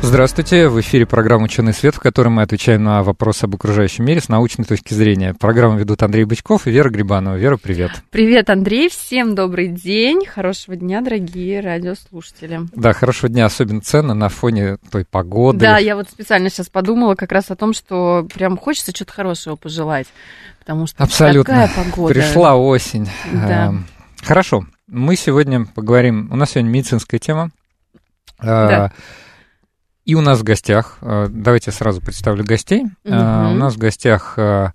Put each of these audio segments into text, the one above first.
Здравствуйте, в эфире программа «Ученый свет», в которой мы отвечаем на вопросы об окружающем мире с научной точки зрения. Программу ведут Андрей Бычков и Вера Грибанова. Вера, привет. Привет, Андрей, всем добрый день, хорошего дня, дорогие радиослушатели. Да, хорошего дня, особенно ценно на фоне той погоды. Да, я вот специально сейчас подумала как раз о том, что прям хочется что-то хорошего пожелать, потому что Абсолютно. такая погода. Пришла осень. Да. Эм, Хорошо, мы сегодня поговорим, у нас сегодня медицинская тема. Э, Да. И у нас в гостях, э, давайте я сразу представлю гостей. Мгм. У нас в гостях э,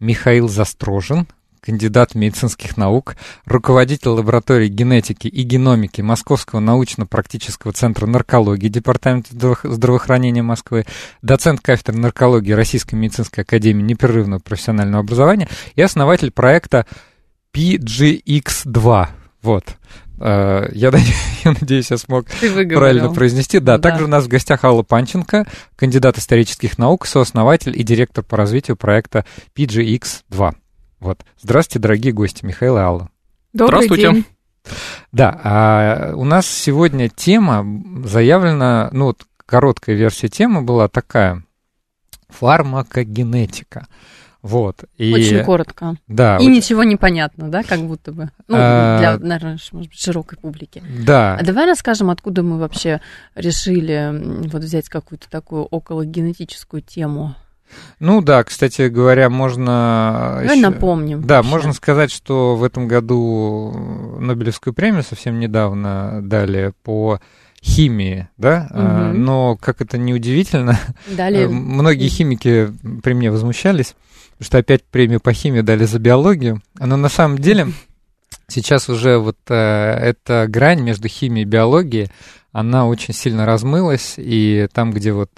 Михаил Застрожин, кандидат медицинских наук, руководитель лаборатории генетики и геномики Московского научно-практического центра наркологии Департамента здраво- здравоохранения Москвы, доцент кафедры наркологии Российской медицинской академии непрерывного профессионального образования и основатель проекта PGX2. Вот. Э, Я, надеюсь- я надеюсь, я смог правильно произнести. Да, Да. также у нас в гостях Алла Панченко, кандидат исторических наук, сооснователь и директор по развитию проекта PGX2. Вот. Здравствуйте, дорогие гости, Михаил и Алла. Добрый Здравствуйте. день. Да, а у нас сегодня тема заявлена, ну вот короткая версия темы была такая, фармакогенетика. Вот. И, Очень коротко. Да, И очень- ничего не понятно, да, как будто бы. Ну, А, для, наверное, может быть, широкой публики. да. А давай расскажем, откуда мы вообще решили вот взять какую-то такую окологенетическую тему. Ну да, кстати говоря, можно... Давай ещё- напомним. Да, вообще. можно сказать, что в этом году Нобелевскую премию совсем недавно дали по химии, да, А, Мгм. но, как это неудивительно, Далее. э, многие химики при мне возмущались, что опять премию по химии дали за биологию, но на самом деле сейчас уже вот э, эта грань между химией и биологией, она очень сильно размылась, и там, где вот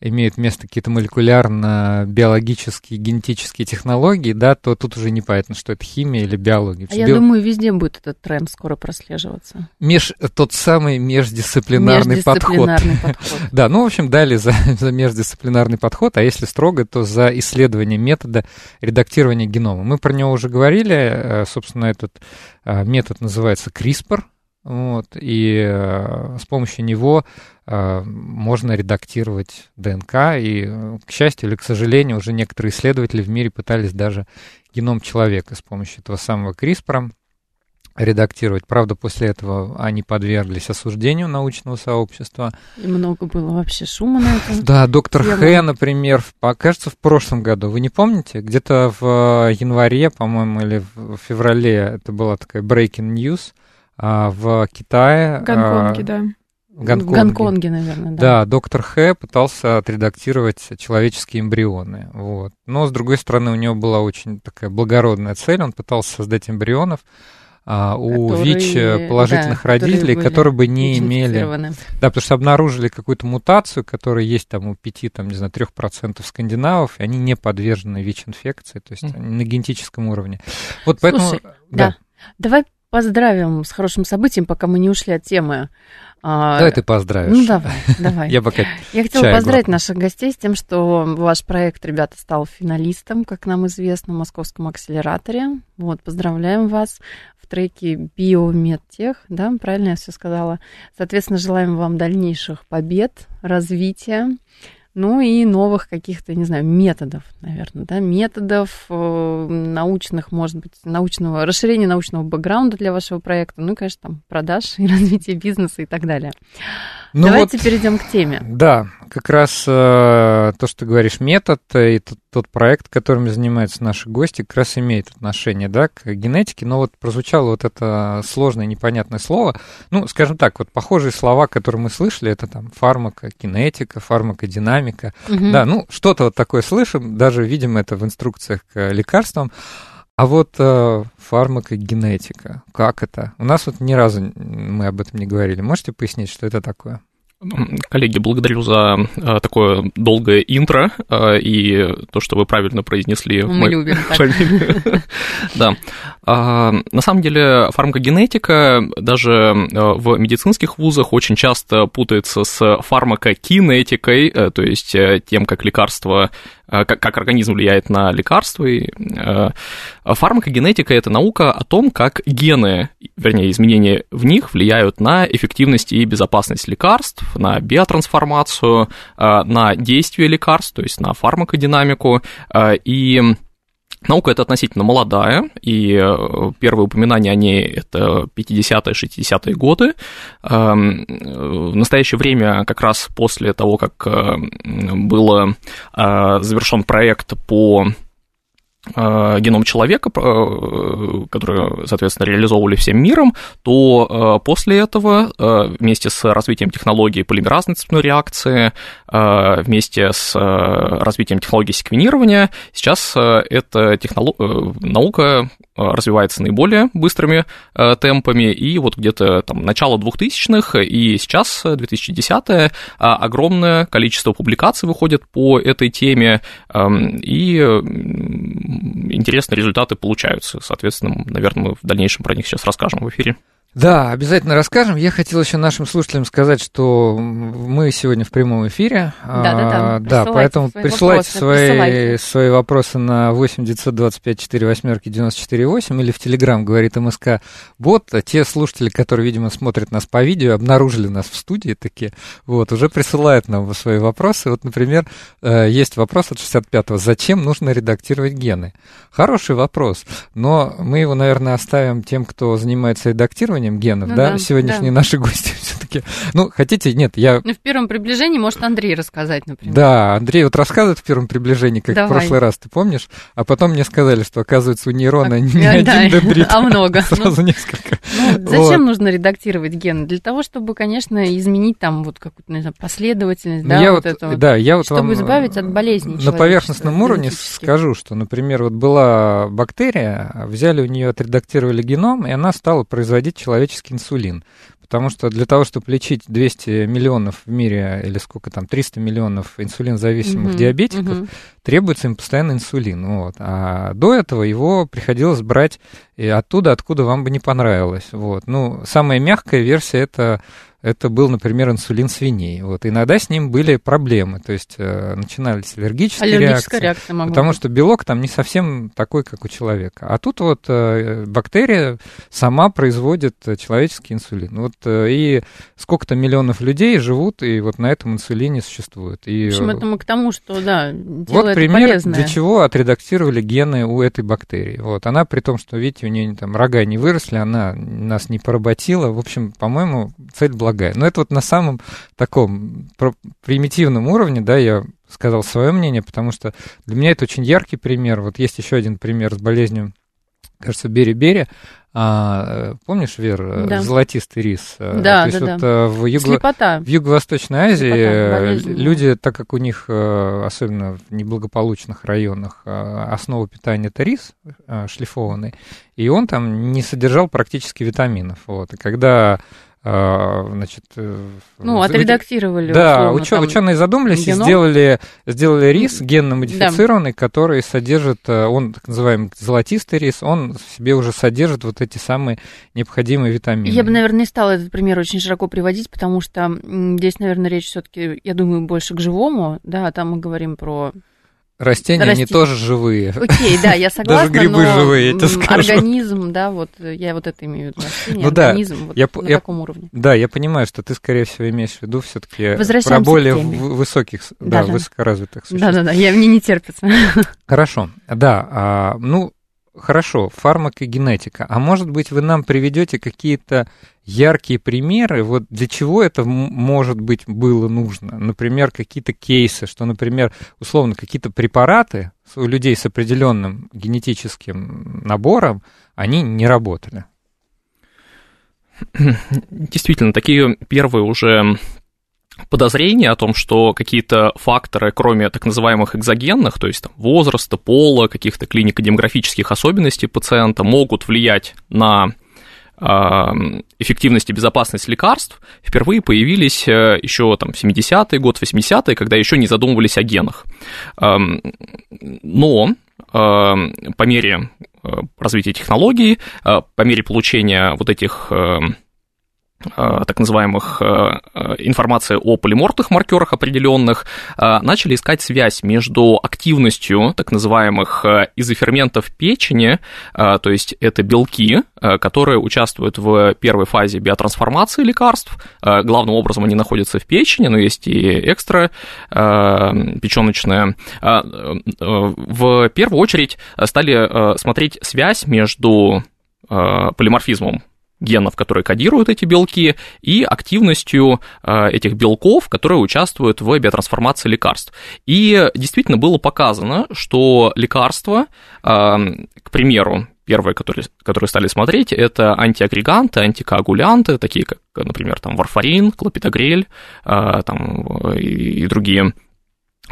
имеют место какие-то молекулярно-биологические, генетические технологии, да, то тут уже непонятно, что это химия или биология. А я Био- думаю, везде будет этот тренд скоро прослеживаться. Меж, тот самый междисциплинарный, подход. Междисциплинарный подход. Да, ну, в общем, дали за, за междисциплинарный подход, а если строго, то за исследование метода редактирования генома. Мы про него уже говорили, э, собственно, этот э, метод называется CRISPR, вот, и э, с помощью него э, можно редактировать ДНК, и, э, к счастью или к сожалению, уже некоторые исследователи в мире пытались даже геном человека с помощью этого самого CRISPR редактировать. Правда, после этого они подверглись осуждению научного сообщества. И много было вообще шума на этом. Да, доктор Тема. Х, например, кажется, в прошлом году. Вы не помните? Где-то в э, январе, по-моему, или в феврале это была такая breaking news в Китае. В Гонконге, а, да. Гонконге. Гонконге, наверное, да. Да, доктор Х пытался отредактировать человеческие эмбрионы. Вот. Но, с другой стороны, у него была очень такая благородная цель. Он пытался создать эмбрионов а, у Которые, ВИЧ положительных да, которые родителей, были которые бы не имели да, потому что обнаружили какую-то мутацию, которая есть там у 5, там, не знаю, 3% скандинавов, и они не подвержены ВИЧ-инфекции, то есть они на генетическом уровне. Вот поэтому... Слушай, да. Давай поздравим с хорошим событием, пока мы не ушли от темы. А, Давай ты поздравишь. Ну, давай, давай. Я пока... Я хотела поздравить глотну. наших гостей с тем, что ваш проект, ребята, стал финалистом, как нам известно, в Московском акселераторе. Вот, поздравляем вас в треке Биомедтех, да, правильно я все сказала. Соответственно, желаем вам дальнейших побед, развития, ну и новых каких-то, не знаю, методов, наверное, да, методов э, научных, может быть, научного, расширения научного бэкграунда для вашего проекта, ну и, конечно, там, продаж и развития бизнеса и так далее. Ну Давайте вот, перейдем к теме. Да, как раз э, то, что ты говоришь, метод э, и тот, тот проект, которым занимаются наши гости, как раз имеет отношение, да, к генетике, но вот прозвучало вот это сложное, непонятное слово, ну, скажем так, вот похожие слова, которые мы слышали, это там фармакокинетика, фармакодинамика, Мгм. да, ну, что-то вот такое слышим, даже видим это в инструкциях к лекарствам, а вот э, фармакогенетика, как это? У нас вот ни разу мы об этом не говорили. Можете пояснить, что это такое? Коллеги, благодарю за э, такое долгое интро э, и то, что вы правильно произнесли Мы любим фамилию. Да. А, на самом деле фармакогенетика даже э, в медицинских вузах очень часто путается с фармакокинетикой, то есть тем, как лекарство как, как организм влияет на лекарства. И, э, фармакогенетика – это наука о том, как гены, вернее, изменения в них влияют на эффективность и безопасность лекарств, на биотрансформацию, э, на действие лекарств, то есть на фармакодинамику, э, и Наука это относительно молодая, и первые упоминания о ней это 50-е, 60-е годы. Эм, в настоящее время, как раз после того, как был завершен проект по Э, геном человека, э, который, соответственно, реализовывали всем миром, то э, после этого вместе с развитием технологии полимеразной цепной реакции, вместе с развитием технологий секвенирования, сейчас эта технолог... наука развивается наиболее быстрыми темпами, и вот где-то там начало 2000-х и сейчас, 2010-е, огромное количество публикаций выходит по этой теме, эм, и интересные результаты получаются. Соответственно, наверное, мы в дальнейшем про них сейчас расскажем в эфире. Да, обязательно расскажем. Я хотел еще нашим слушателям сказать, что мы сегодня в прямом эфире. Да, да, да. Да, поэтому свои присылайте, вопросы, свои, присылайте. свои вопросы на 8 925 4 восьмерки 94 8 или в Телеграм, говорит МСК Бот. Те слушатели, которые, видимо, смотрят нас по видео, обнаружили нас в студии такие, вот, уже присылают нам свои вопросы. Вот, например, э, есть вопрос от 65-го. Зачем нужно редактировать гены? Хороший вопрос, но мы его, наверное, оставим тем, кто занимается редактированием исследованием генов, ну, да, да, сегодняшние да. наши гости все-таки. Ну, хотите, нет, я... Ну, в первом приближении может Андрей рассказать, например. Да, Андрей вот рассказывает в первом приближении, как Давай. в прошлый раз, ты помнишь? А потом мне сказали, что, оказывается, у нейрона а, не один дендрит, а много. Сразу ну, несколько. Ну, зачем вот. нужно редактировать гены? Для того, чтобы, конечно, изменить там вот какую-то, не знаю, последовательность, ну, да, я вот, вот это да, я вот чтобы вам избавить от болезней На поверхностном уровне скажу, что, например, вот была бактерия, взяли у нее, отредактировали геном, и она стала производить человеческий инсулин. Потому что для того, чтобы лечить 200 миллионов в мире, или сколько там, 300 миллионов инсулинзависимых mm-hmm. диабетиков, mm-hmm. требуется им постоянно инсулин. Вот. А до этого его приходилось брать оттуда, откуда вам бы не понравилось. Вот. Ну, самая мягкая версия это это был, например, инсулин свиней. Вот. Иногда с ним были проблемы, то есть э, начинались аллергические реакции. реакция потому быть. что белок там не совсем такой, как у человека. А тут вот э, бактерия сама производит человеческий инсулин. Вот, э, и сколько-то миллионов людей живут, и вот на этом инсулине существуют. И, в общем, это мы к тому, что, да, Вот пример, полезное. для чего отредактировали гены у этой бактерии. Вот. Она, при том, что, видите, у нее там рога не выросли, она нас не поработила. В общем, по-моему, цель была благая. Но это вот на самом таком примитивном уровне, да, я сказал свое мнение, потому что для меня это очень яркий пример. Вот есть еще один пример с болезнью, кажется, Бери-Бери. А, помнишь, Вер, э, да. золотистый рис? Э, да, То есть да, вот да. Э, в, Юго... в Юго-Восточной Азии Слепота, люди, так как у них, особенно в неблагополучных районах, основа питания это рис шлифованный, и он там не содержал практически витаминов. Вот. И когда значит... Э, ну, отредактировали. Да, условно, уч... ученые задумались геном. и сделали, сделали рис генно модифицированный, да. который содержит, э, он так называемый золотистый рис, он в себе уже содержит вот эти самые необходимые витамины. Я бы, наверное, не стала этот пример очень широко приводить, потому что здесь, наверное, речь все-таки, я думаю, больше к живому, да, а там мы говорим про Растения, Расти... они тоже живые. Окей, да, я согласна, Даже грибы но живые, я тебе скажу. организм, да, вот я вот это имею в виду, растение, ну, да, организм вот я, на я, таком уровне. Да, я понимаю, что ты, скорее всего, имеешь в виду все таки про более высоких, да, да, высокоразвитых существ. Да-да-да, я мне не терпится. Хорошо, да, а, ну, хорошо, фармакогенетика. А может быть, вы нам приведете какие-то яркие примеры, вот для чего это может быть было нужно? Например, какие-то кейсы, что, например, условно, какие-то препараты у людей с определенным генетическим набором, они не работали. Действительно, такие первые уже подозрение о том, что какие-то факторы, кроме так называемых экзогенных, то есть там, возраста, пола, каких-то клинико-демографических особенностей пациента, могут влиять на эффективность и безопасность лекарств впервые появились еще там, в 70-е, год 80-е, когда еще не задумывались о генах. Но по мере развития технологий, по мере получения вот этих Э, так называемых э, э, информации о полиморфных маркерах определенных, начали искать связь между активностью так называемых изоферментов печени, то есть это белки, которые участвуют в первой фазе биотрансформации лекарств. Главным образом они находятся в печени, но есть и экстра печеночная. В первую очередь стали смотреть связь между полиморфизмом генов, которые кодируют эти белки, и активностью э, этих белков, которые участвуют в биотрансформации лекарств. И действительно было показано, что лекарства, э, к примеру, первые, которые, которые стали смотреть, это антиагреганты, антикоагулянты, такие как, например, там, варфарин, клопидогрель э, там, и, другие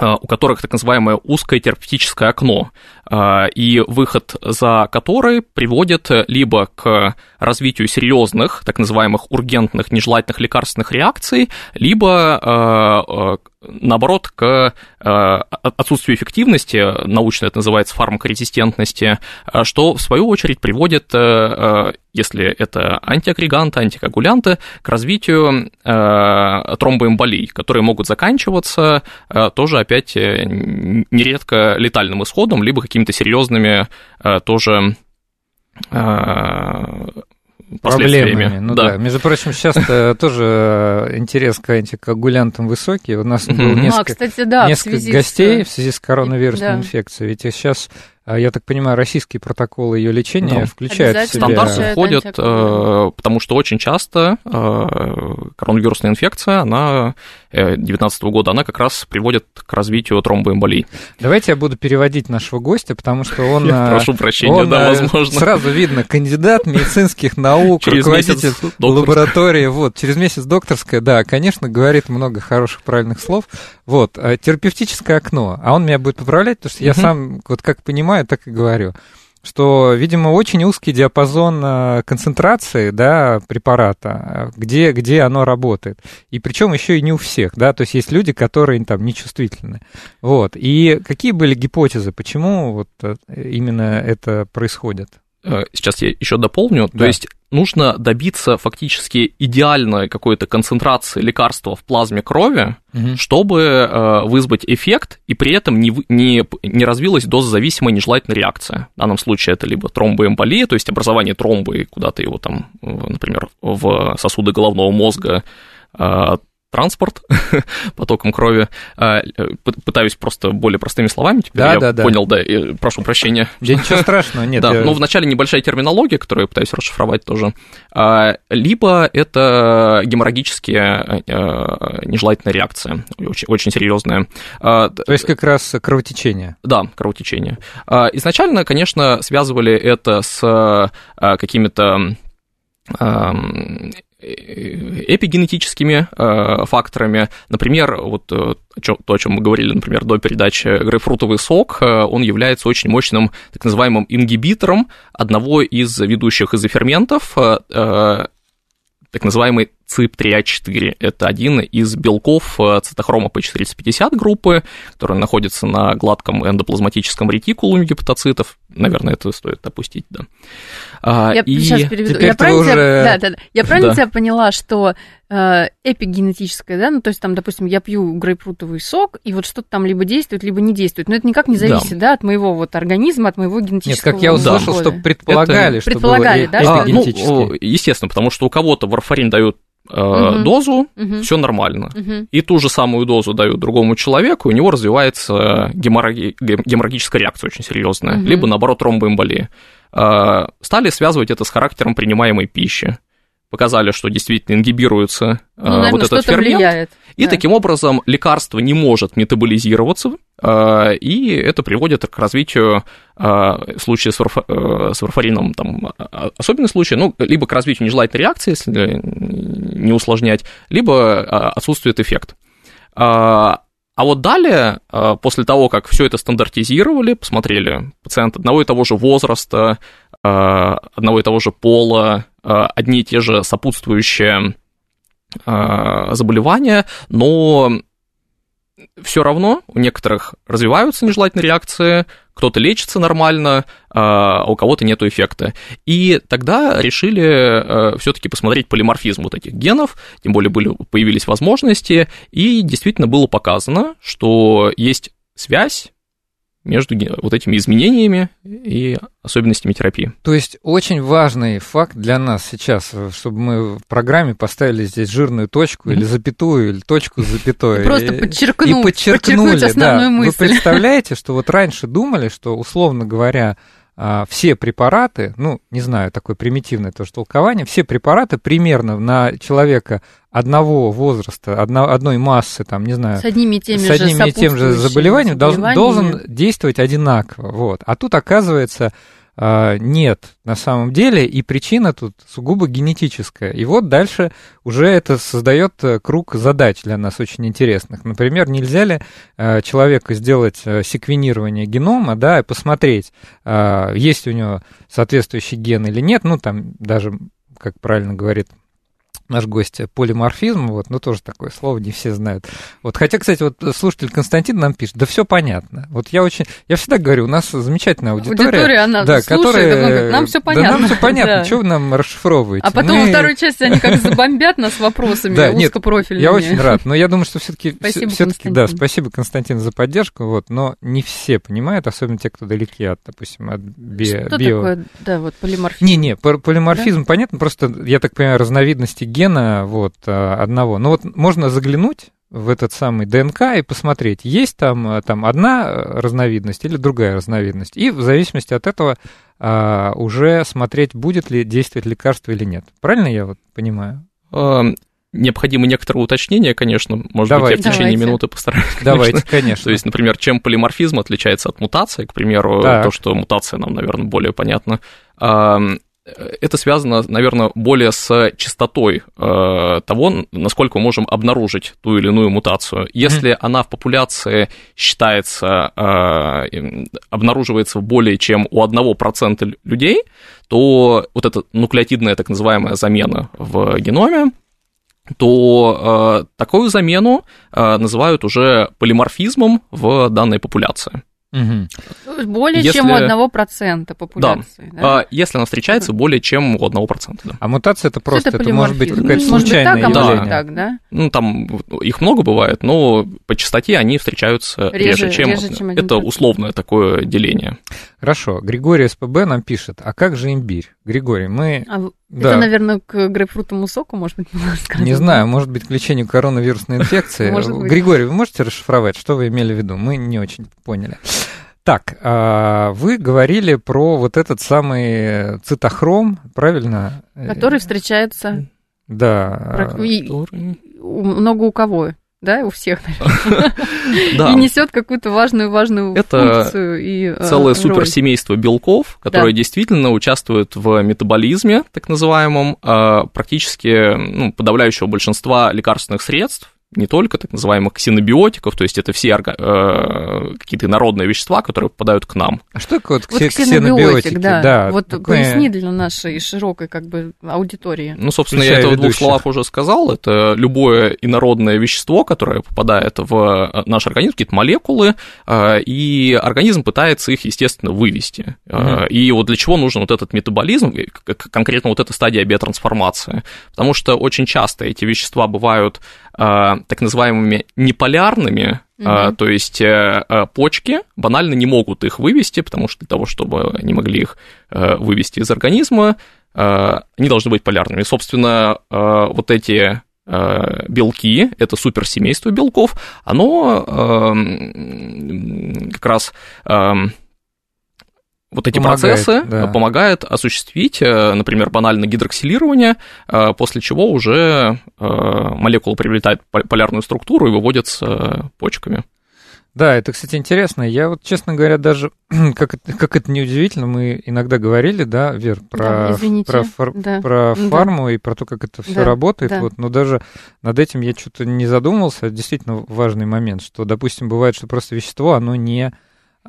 у которых так называемое узкое терапевтическое окно, э, и выход за который приводит либо к развитию серьезных, так называемых ургентных, нежелательных лекарственных реакций, либо э, наоборот, к отсутствию эффективности, научно это называется фармакорезистентности, что в свою очередь приводит если это антиагреганты, антикоагулянты, к развитию э, тромбоэмболий, которые могут заканчиваться э, тоже опять э, нередко летальным исходом, либо какими-то серьезными тоже проблемами. Ну да. да. Между прочим, сейчас тоже интерес к антикоагулянтам высокий. У нас было несколько, а, кстати, да, несколько гостей в связи с коронавирусной да. инфекцией. Ведь сейчас а я так понимаю, российские протоколы ее лечения да. включают в себя... Стандарты входят, э, потому что очень часто э, коронавирусная инфекция, она 2019 э, года, она как раз приводит к развитию тромбоэмболий. Давайте я буду переводить нашего гостя, потому что он... Прошу прощения, он, да, возможно. Сразу видно, кандидат медицинских наук, через руководитель лаборатории, вот, через месяц докторская, да, конечно, говорит много хороших, правильных слов. Вот, терапевтическое окно, а он меня будет поправлять, потому что я сам, вот как понимаю, понимаю, так и говорю что, видимо, очень узкий диапазон э, концентрации да, препарата, где, где оно работает. И причем еще и не у всех, да, то есть есть люди, которые там нечувствительны. Вот. И какие были гипотезы, почему вот э, именно это происходит? Э, сейчас я еще дополню. Да. То есть нужно добиться фактически идеальной какой-то концентрации лекарства в плазме крови, угу. чтобы э, вызвать эффект, и при этом не, не, не развилась дозозависимая нежелательная реакция. В данном случае это либо тромбоэмболия, то есть образование тромбы, куда-то его там, например, в сосуды головного мозга э, транспорт потоком крови. А, э, пытаюсь просто более простыми словами, теперь да, я да, да. понял, да, и прошу прощения. Да ничего страшного, нет. Да, я... ну, вначале небольшая терминология, которую я пытаюсь расшифровать тоже. А, либо это геморрагические э, нежелательная реакция, очень, очень серьезная. А, То есть как раз кровотечение. Да, кровотечение. Изначально, конечно, связывали это с какими-то эпигенетическими э, факторами. Например, вот э, то, о чем мы говорили, например, до передачи, грейпфрутовый сок, э, он является очень мощным так называемым ингибитором одного из ведущих изоферментов, так называемый ЦИП-3А4. Это один из белков цитохрома P450 группы, который находится на гладком эндоплазматическом ретикулуме гепатоцитов. Наверное, это стоит опустить, да. А, я и... сейчас переведу. я правильно, уже... тебя... Да, да, да. Я правильно да. тебя поняла, что э, эпигенетическое, да, ну то есть там, допустим, я пью грейпфрутовый сок, и вот что-то там либо действует, либо не действует. Но это никак не зависит, да, да от моего вот организма, от моего генетического Нет, как я услышал, да. что предполагали, это... что предполагали, было да, а, ну, естественно, потому что у кого-то варфарин дают угу. дозу, угу. все нормально. Угу. И ту же самую дозу дают другому человеку, у него развивается геморраги... геморрагическая реакция очень серьезная, угу. либо наоборот тромбоэмболия. А, стали связывать это с характером принимаемой пищи показали, что действительно ингибируется ну, наверное, вот этот фермент, влияет. и да. таким образом лекарство не может метаболизироваться, и это приводит к развитию в случае с, варф... Э, с варфарином, там, особенный случай, ну, либо к развитию нежелательной реакции, если не усложнять, либо отсутствует эффект. А вот далее, после того, как все это стандартизировали, посмотрели пациент одного и того же возраста, одного и того же пола, одни и те же сопутствующие заболевания, но все равно у некоторых развиваются нежелательные реакции, кто-то лечится нормально, а у кого-то нет эффекта. И тогда решили э, все-таки посмотреть полиморфизм вот этих генов, тем более были, появились возможности, и действительно было показано, что есть связь между вот этими изменениями и особенностями терапии. То есть очень важный факт для нас сейчас, чтобы мы в программе поставили здесь жирную точку mm-hmm. или запятую, или точку с запятой. И просто подчеркнуть, и подчеркнули, да. Мысль. Вы представляете, что вот раньше думали, что, условно говоря, все препараты, ну, не знаю, такое примитивное тоже толкование, все препараты примерно на человека одного возраста, одно, одной массы, там, не знаю, с одними и теми, с одними и тем же заболеваниями, должен, должен действовать одинаково. Вот. А тут, оказывается, а, нет на самом деле, и причина тут сугубо генетическая. И вот дальше уже это создает э, круг задач для нас очень интересных. Например, нельзя ли э, человеку сделать э, секвенирование генома, да, и посмотреть, есть у него соответствующий ген или нет, ну, там даже, как правильно говорит наш гость полиморфизм, вот, ну тоже такое слово не все знают. Вот, хотя, кстати, вот слушатель Константин нам пишет, да все понятно. Вот я очень, я всегда говорю, у нас замечательная аудитория, аудитория она да, слушает, которая, говорит, нам все понятно. Да, нам все понятно, да. что вы нам расшифровываете. А потом Мы... во второй части они как забомбят нас вопросами да, узкопрофильными. Нет, я очень рад, но я думаю, что все-таки, все-таки, да, спасибо, Константин, за поддержку, вот, но не все понимают, особенно те, кто далеки от, допустим, от би... Что био... такое, да, вот полиморфизм? Не-не, полиморфизм, да? понятно, просто, я так понимаю, разновидности гена, вот, Э, одного. Но вот можно заглянуть в этот самый ДНК и посмотреть, есть там, э, там одна разновидность или другая разновидность. И в зависимости от этого а, уже смотреть, будет ли действовать лекарство или нет. Правильно я вот понимаю? Эм, необходимо некоторое уточнение, конечно, может Давайте. быть, я в течение Давайте. минуты постараюсь. Давайте, конечно. То есть, например, чем полиморфизм отличается от мутации, к примеру, так. то, что мутация нам, наверное, более понятна. Это связано, наверное, более с частотой э, того, насколько мы можем обнаружить ту или иную мутацию. Если mm-hmm. она в популяции считается, э, обнаруживается более чем у 1% людей, то вот эта нуклеотидная так называемая замена в геноме, то э, такую замену э, называют уже полиморфизмом в данной популяции. Угу. Более если... чем у одного процента популяции. Да. да? А, если она встречается более чем у одного процента. Да. А мутация это просто, это, это может быть какая-то ну, случайная может быть, так, явление. А так, да? Ну, там их много бывает, но по частоте они встречаются реже, реже чем, реже, чем это условное такое деление. Хорошо. Григорий СПБ нам пишет, а как же имбирь? Григорий, мы... А да. Это, наверное, к грейпфрутовому соку, может быть, сказано. Не знаю, может быть, к лечению коронавирусной инфекции. Григорий, вы можете расшифровать, что вы имели в виду? Мы не очень поняли. Так, а, вы говорили про вот этот самый цитохром, правильно? Который встречается... Да. Много у кого да, у всех, наверное. Да. И несет какую-то важную важную Это функцию и э, целое суперсемейство белков, которые да. действительно участвуют в метаболизме, так называемом, а, практически ну, подавляющего большинства лекарственных средств не только так называемых ксенобиотиков, то есть это все орга... э, какие-то народные вещества, которые попадают к нам. А что такое вот, вот ксенобиотики? Да, да вот такое... поясни для нашей широкой как бы аудитории. Ну, собственно, я это в двух словах уже сказал. Это любое инородное вещество, которое попадает в э, наш организм, какие-то молекулы, э, и организм пытается их, естественно, вывести. Mm-hmm. И вот для чего нужен вот этот метаболизм, конкретно вот эта стадия биотрансформации? Потому что очень часто эти вещества бывают так называемыми неполярными, угу. то есть э, э, почки банально не могут их вывести, потому что для того, чтобы они могли их э, вывести из организма, они должны быть полярными. Собственно, вот эти белки, это суперсемейство белков, оно как раз вот эти помогает, процессы да. помогают осуществить, э, например, банально гидроксилирование, э, после чего уже э, молекула приобретает полярную структуру и выводится почками. Да, это, кстати, интересно. Я вот, честно говоря, даже, как это, как это неудивительно, мы иногда говорили, да, Вер, про, да, про, фар, да. про фарму да. и про то, как это все да, работает. Да. Вот, но даже над этим я что-то не задумывался. Это действительно важный момент, что, допустим, бывает, что просто вещество, оно не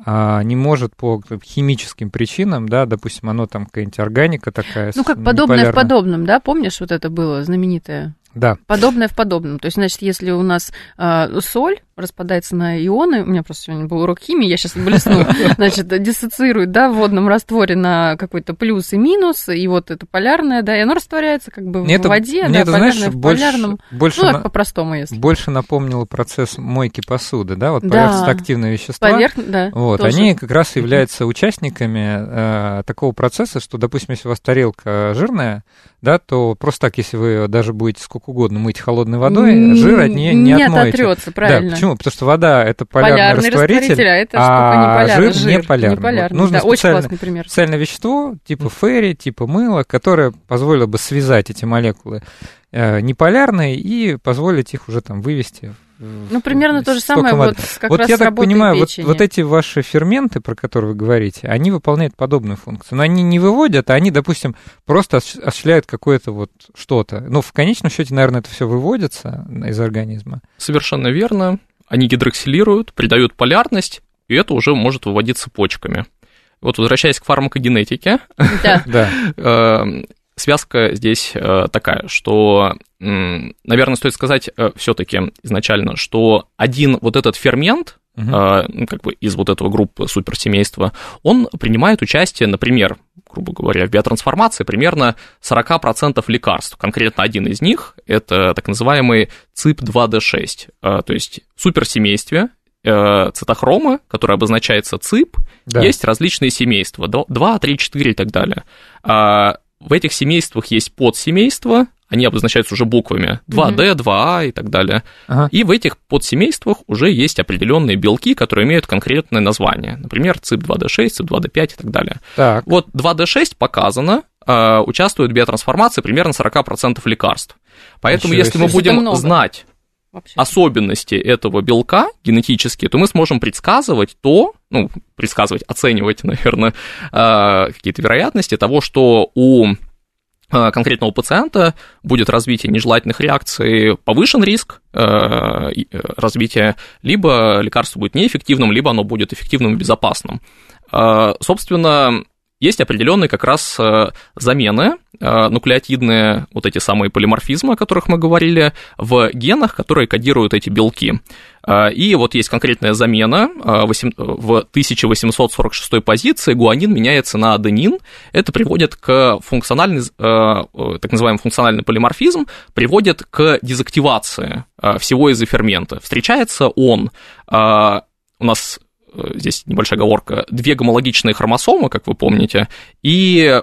не может по химическим причинам, да, допустим, оно там какая-нибудь органика такая. Ну, как подобное в подобном, да, помнишь, вот это было знаменитое? Да. Подобное в подобном. То есть, значит, если у нас э, соль распадается на ионы, у меня просто сегодня был урок химии, я сейчас блесну, значит, диссоциирует, да, в водном растворе на какой-то плюс и минус, и вот это полярное, да, и оно растворяется как бы мне в воде, мне да, это, полярное знаешь, в полярном. Больше ну, на, по-простому, если. Больше напомнило процесс мойки посуды, да, вот Да. поверхностно-активные вещества. Поверх, да, Вот, тоже. они как раз являются участниками э, такого процесса, что, допустим, если у вас тарелка жирная, да, то просто так, если вы даже будете сколько угодно мыть холодной водой, жир от нее не, не отмоете. ототрется, правильно. Да, почему? Потому что вода это полярный, Полярный растворитель, а это не полярная, жир, не полярный. Не полярный. Вот нужно да, очень специально- классный пример. специальное вещество, типа ферри, типа мыла, которое позволило бы связать эти молекулы э, неполярные и позволить их уже там вывести. Ну, примерно то же самое вот как вот раз я так понимаю, вот, вот эти ваши ферменты, про которые вы говорите, они выполняют подобную функцию. Но они не выводят, а они, допустим, просто ос- осуществляют какое-то вот что-то. Ну, в конечном счете, наверное, это все выводится из организма. Совершенно верно. Они гидроксилируют, придают полярность, и это уже может выводиться почками. Вот возвращаясь к фармакогенетике, Да. Э, связка здесь э, такая, что, наверное, стоит сказать все-таки изначально, что один вот этот фермент, э, ну, как бы из вот этого группы суперсемейства, он принимает участие, например, грубо говоря, в биотрансформации примерно 40% лекарств. Конкретно один из них – это так называемый ЦИП-2D6, э, то есть суперсемействе э, цитохрома, которая обозначается ЦИП, Да. есть различные семейства, 2, 3, 4 и так далее. А в этих семействах есть подсемейства, они обозначаются уже буквами 2D, 2А и так далее. Ага. И в этих подсемействах уже есть определенные белки, которые имеют конкретное название. Например, ЦИП-2D6, ЦИП-2D5 и так далее. Так. Вот 2D6 показано, э, участвует в биотрансформации примерно 40% лекарств. Поэтому, Ничего если мы будем знать Вообще. особенности этого белка генетические, то мы сможем предсказывать то, ну, предсказывать, оценивать, наверное, э, какие-то вероятности того, что у э, конкретного пациента будет развитие нежелательных реакций, повышен риск э, развития, либо лекарство будет неэффективным, либо оно будет эффективным и безопасным. Собственно, есть определенные как раз э, замены э, нуклеотидные, вот эти самые полиморфизмы, о которых мы говорили, в генах, которые кодируют эти белки. Э, И вот есть конкретная замена в 1846 позиции, гуанин меняется на аденин, это приводит к функциональный, э, так называемый функциональный полиморфизм, приводит к дезактивации всего изофермента. Встречается он, у нас здесь небольшая оговорка, две гомологичные хромосомы, как вы помните, и э,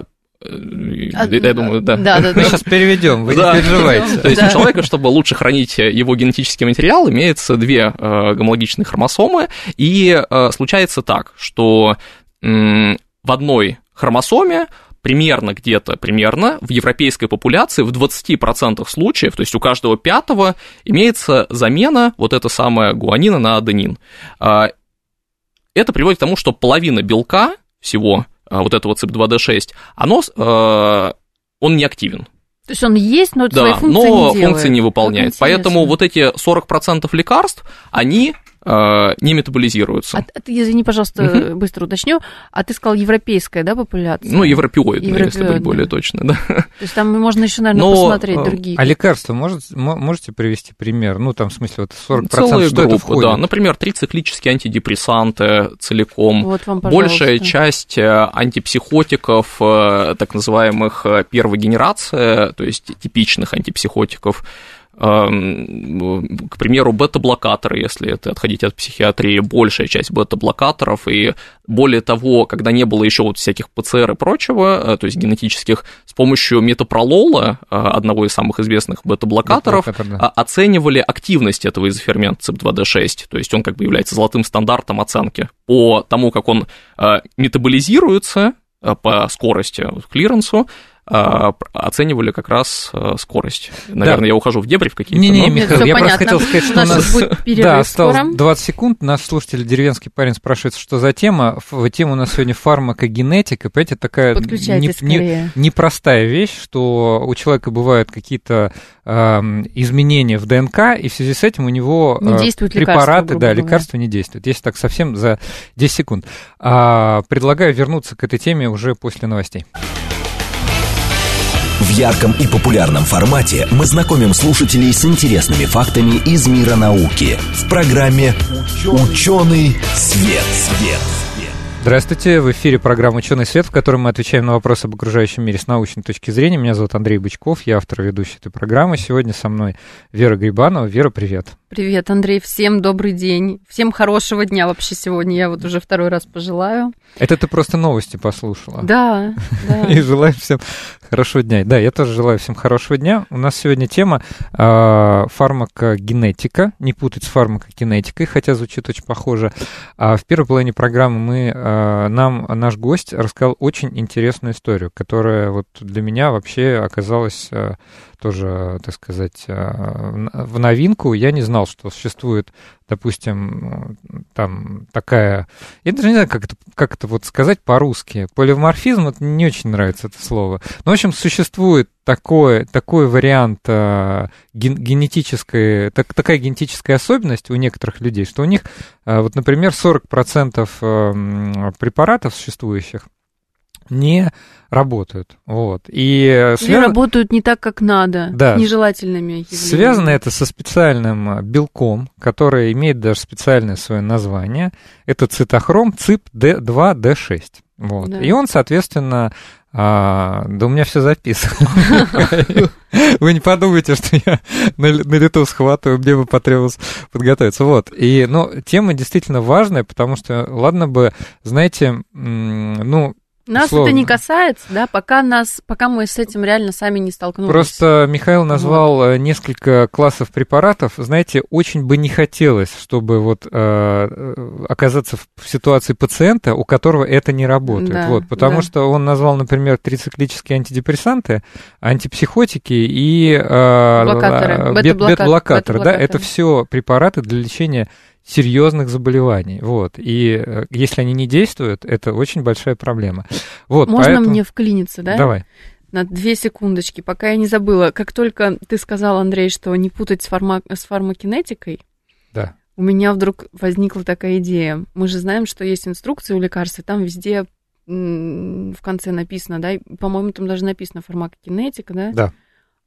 А, я думаю, да. Да, да, Мы да. сейчас переведем, вы Да. не переживайте. То есть Да. у человека, чтобы лучше хранить его генетический материал, имеется две э, гомологичные хромосомы, и э, случается так, что м, в одной хромосоме примерно где-то, примерно в европейской популяции в 20% случаев, то есть у каждого пятого, имеется замена вот эта самая гуанина на аденин. Это приводит к тому, что половина белка всего а, вот этого CYP2D6, оно, э, он не активен. То есть он есть, но свои Да, функции но не делает. функции не выполняет. Поэтому вот эти 40% лекарств, они не метаболизируются. А, а извини, пожалуйста, Мгм. быстро уточню. А ты сказал европейская, да, популяция? Ну, европеоидные, если быть более точно, да. То есть там можно еще, наверное, Но, посмотреть э, другие. А лекарства может- мо- можете привести пример? Ну, там, в смысле, вот 40%, Целые что это группы, входит? да. Например, трициклические антидепрессанты целиком. Вот вам, Большая часть э, антипсихотиков, э, так называемых первой генерации, то есть типичных антипсихотиков, к примеру, бета-блокаторы, если это отходить от психиатрии, большая часть бета-блокаторов, и более того, когда не было еще вот всяких ПЦР и прочего, э, то есть генетических, с помощью метапролола, э, одного из самых известных бета-блокаторов, Бета-блокатор, да. а- оценивали активность этого изофермента CYP2D6, то есть он как бы является золотым стандартом оценки. По тому, как он э, метаболизируется по скорости, клиренсу, оценивали как раз а, скорость. Наверное, да. я ухожу в дебри в какие-то. Не-не, но... Михаил, я понятно. просто хотел сказать, что у нас, да, осталось скоро. 20 секунд. Наш слушатель деревенский парень спрашивает, что за тема. Тема у нас сегодня фармакогенетика. Понимаете, такая не, не, непростая вещь, что у человека бывают какие-то э, изменения в ДНК, и в связи с этим у него не действуют препараты, лекарства, да, лекарства не действуют. Если так совсем за 10 секунд. А, предлагаю вернуться к этой теме уже после новостей. Ярком и популярном формате мы знакомим слушателей с интересными фактами из мира науки в программе «Ученый свет». свет. Здравствуйте, в эфире программа «Ученый свет», в которой мы отвечаем на вопросы об окружающем мире с научной точки зрения. Меня зовут Андрей Бычков, я автор ведущей этой программы. Сегодня со мной Вера Грибанова. Вера, привет. Привет, Андрей, всем добрый день. Всем хорошего дня вообще сегодня, я вот уже второй раз пожелаю. Это ты просто новости послушала. Да, да. И желаю всем хорошего дня. Да, я тоже желаю всем хорошего дня. У нас сегодня тема э, фармакогенетика, не путать с фармакогенетикой, хотя звучит очень похоже. А в первой половине программы мы, э, нам наш гость рассказал очень интересную историю, которая вот для меня вообще оказалась... Э, тоже, так сказать, э, в новинку. Я не знал, что существует, допустим, там такая... Я даже не знаю, как это, как это вот сказать по-русски. Полиморфизм, вот не очень нравится это слово. Но, в общем, существует такой, такой вариант э, ген, генетической, так, такая генетическая особенность у некоторых людей, что у них, э, вот, например, 40% э, препаратов существующих не работают. Вот. И связ... Или работают не так, как надо, да. с нежелательными явлениями. Связано это со специальным а, белком, который имеет даже специальное свое название. Это цитохром ЦИП-2D6. Вот. Да. И он, соответственно, а, да у меня все записано. Вы не подумайте, что я на, на лету схватываю, мне бы потребовалось подготовиться. Вот. И, ну, тема действительно важная, потому что, ладно бы, знаете, ну, нас условно. это не касается, да, пока нас, пока мы с этим реально сами не столкнулись. Просто Михаил назвал вот. Э, несколько классов препаратов. Знаете, очень бы не хотелось, чтобы вот э, э оказаться в ситуации пациента, у которого это не работает. Да, вот, потому да. что он назвал, например, трициклические антидепрессанты, антипсихотики и э, блокаторы, бета-блокаторы. Да, это все препараты для лечения серьезных заболеваний. Вот. И э, если они не действуют, это очень большая проблема. Вот, Можно поэтому... мне вклиниться, да? Давай. На две секундочки, пока я не забыла. Как только ты сказал, Андрей, что не путать с, фарма... с фармакинетикой, да. у меня вдруг возникла такая идея. Мы же знаем, что есть инструкции у лекарств, и там везде в конце написано, да, по-моему, там даже написано фармакокинетика, да? Да.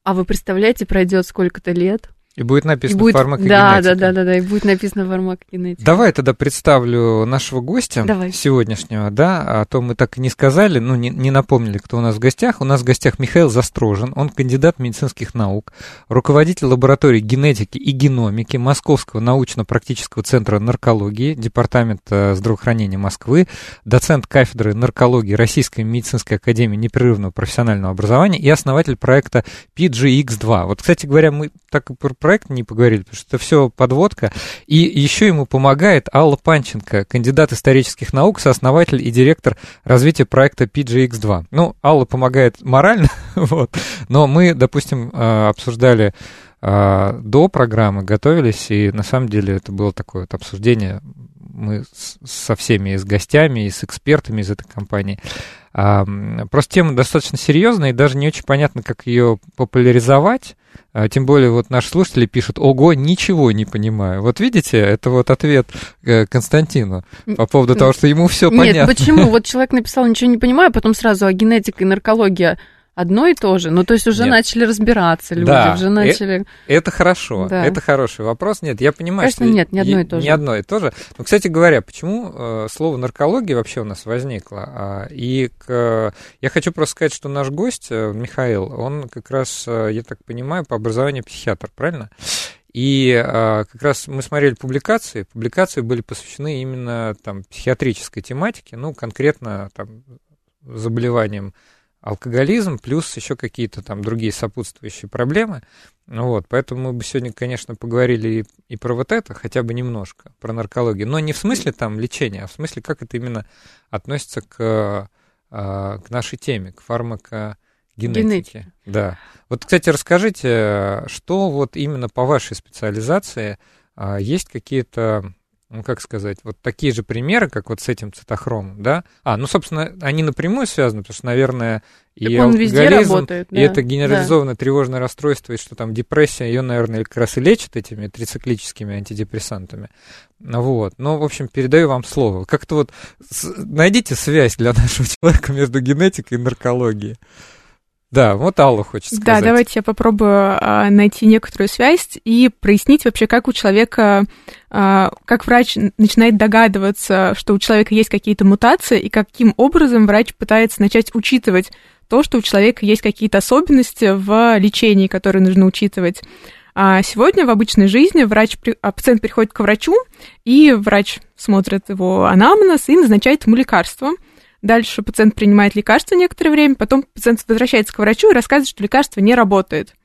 А вы представляете, пройдет сколько-то лет, и будет написано и будет... фармакогенетика. Да, да, да, да, да, и будет написано фармакогенетика. Давай тогда представлю нашего гостя Давай. сегодняшнего, да, а то мы так и не сказали, ну, не, не напомнили, кто у нас в гостях. У нас в гостях Михаил Застрожен, он кандидат медицинских наук, руководитель лаборатории генетики и геномики Московского научно-практического центра наркологии, Департамента здравоохранения Москвы, доцент кафедры наркологии Российской медицинской академии непрерывного профессионального образования и основатель проекта PGX2. Вот, кстати говоря, мы так и проект не поговорили, потому что это все подводка. И еще ему помогает Алла Панченко, кандидат исторических наук, сооснователь и директор развития проекта PGX2. Ну, Алла помогает морально, вот, но мы, допустим, э, обсуждали э, до программы, готовились, и на самом деле это было такое вот обсуждение мы со всеми, и с гостями, и с экспертами из этой компании. Просто тема достаточно серьезная, и даже не очень понятно, как ее популяризовать. А, тем более вот наши слушатели пишут, ого, ничего не понимаю. Вот видите, это вот ответ э, Константину по поводу того, что ему все понятно. Нет, почему? Вот человек написал, ничего не понимаю, а потом сразу, а генетика и наркология одно и то же. Ну, то есть уже Нет. начали разбираться люди, да, уже э, начали... Это, это хорошо, да. это хороший вопрос. Нет, я понимаю, Конечно, что... нет, не одно и то же. Не одно и то же. Но, кстати говоря, почему э, слово наркология вообще у нас возникло? А, и к... я хочу просто сказать, что наш гость, э, Михаил, он как раз, э, я так понимаю, по образованию психиатр, правильно? И а, как раз мы смотрели публикации, публикации были посвящены именно там психиатрической тематике, ну, конкретно там заболеваниям алкоголизм, плюс еще какие-то там другие сопутствующие проблемы. Ну вот, поэтому мы бы сегодня, конечно, поговорили и, и про вот это, хотя бы немножко, про наркологию. Но не в смысле там лечения, а в смысле, как это именно относится к, а, к нашей теме, к фармакогенетике. Генетики. Да. Вот, кстати, расскажите, что вот именно по вашей специализации а, есть какие-то ну, как сказать, вот такие же примеры, как вот с этим цитохромом, да? А, ну, собственно, они напрямую связаны, потому что, наверное, и Так везде алкоголизм, работает, и да, это генерализованное тревожное расстройство, и что там депрессия, ее, наверное, как раз и лечат этими трициклическими антидепрессантами. Вот. Ну, в общем, передаю вам слово. Как-то вот найдите связь для нашего человека между генетикой и наркологией. Да, вот Алла хочет сказать. Да, давайте я попробую а, найти некоторую связь и прояснить вообще, как у человека, а, как врач начинает догадываться, что у человека есть какие-то мутации, и каким образом врач пытается начать учитывать то, что у человека есть какие-то особенности в лечении, которые нужно учитывать. А сегодня в обычной жизни врач, а, пациент приходит к врачу, и врач смотрит его анамнез и назначает ему лекарство. Дальше пациент принимает лекарство некоторое время, потом пациент возвращается к врачу и рассказывает, что лекарство не работает.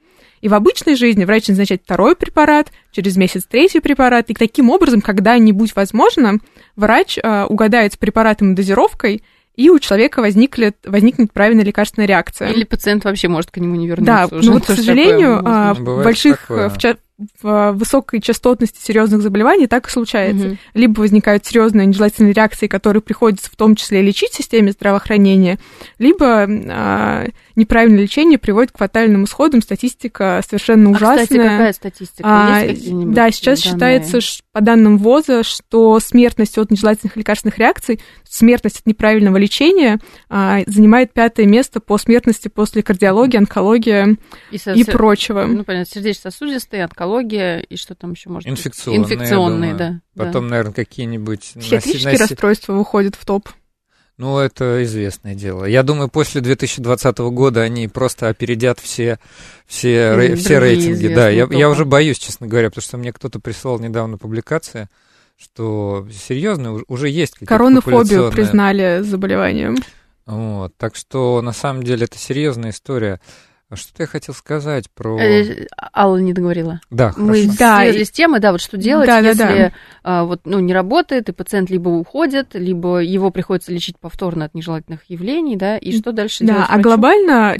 И в обычной жизни врач назначает второй препарат, через месяц третий препарат, и таким образом, когда-нибудь возможно, врач э, угадает с препаратом и дозировкой, и у человека возникнет, возникнет правильная лекарственная реакция. Или пациент вообще может к нему не вернуться. Да, уже. но вот, к сожалению, такое а, в больших, э, в, ча- в а, высокой частотности серьезных заболеваний так и случается. Мгм. Либо возникают серьезные нежелательные реакции, которые приходится в том числе лечить в системе здравоохранения, либо а, неправильное лечение приводит к фатальным исходам. Статистика совершенно А, ужасная. кстати, какая статистика? А, Есть да, сейчас данные? считается по данным ВОЗа, что смертность от нежелательных лекарственных реакций, смертность от неправильного лечения а, занимает пятое место по смертности после кардиологии, онкологии И, со- и прочего. Ну, понятно, сердечно-сосудистые, онкология и что там еще может Инфекционные, быть? Инфекционные, я да. думаю. да. Потом, наверное, какие-нибудь... Психиатрические носи- расстройства выходят в топ. Ну, это известное дело. Я думаю, после 2020 года они просто опередят все, все, рей- все рейтинги. Да, я, я уже боюсь, честно говоря, потому что мне кто-то прислал недавно публикация, что серьезно уж- уже есть какие-то Коронофобию признали заболеванием. Вот, так что на самом деле это серьезная история. А Что-то я хотел сказать про... Э, Алла не договорила. Да, Мы хорошо. Да, слезли и- с темы, да, вот что делать, Да, да, если да. а, вот, ну, не работает, и пациент либо уходит, либо его приходится лечить повторно от нежелательных явлений, да, и что дальше Да, делать а врачу? глобально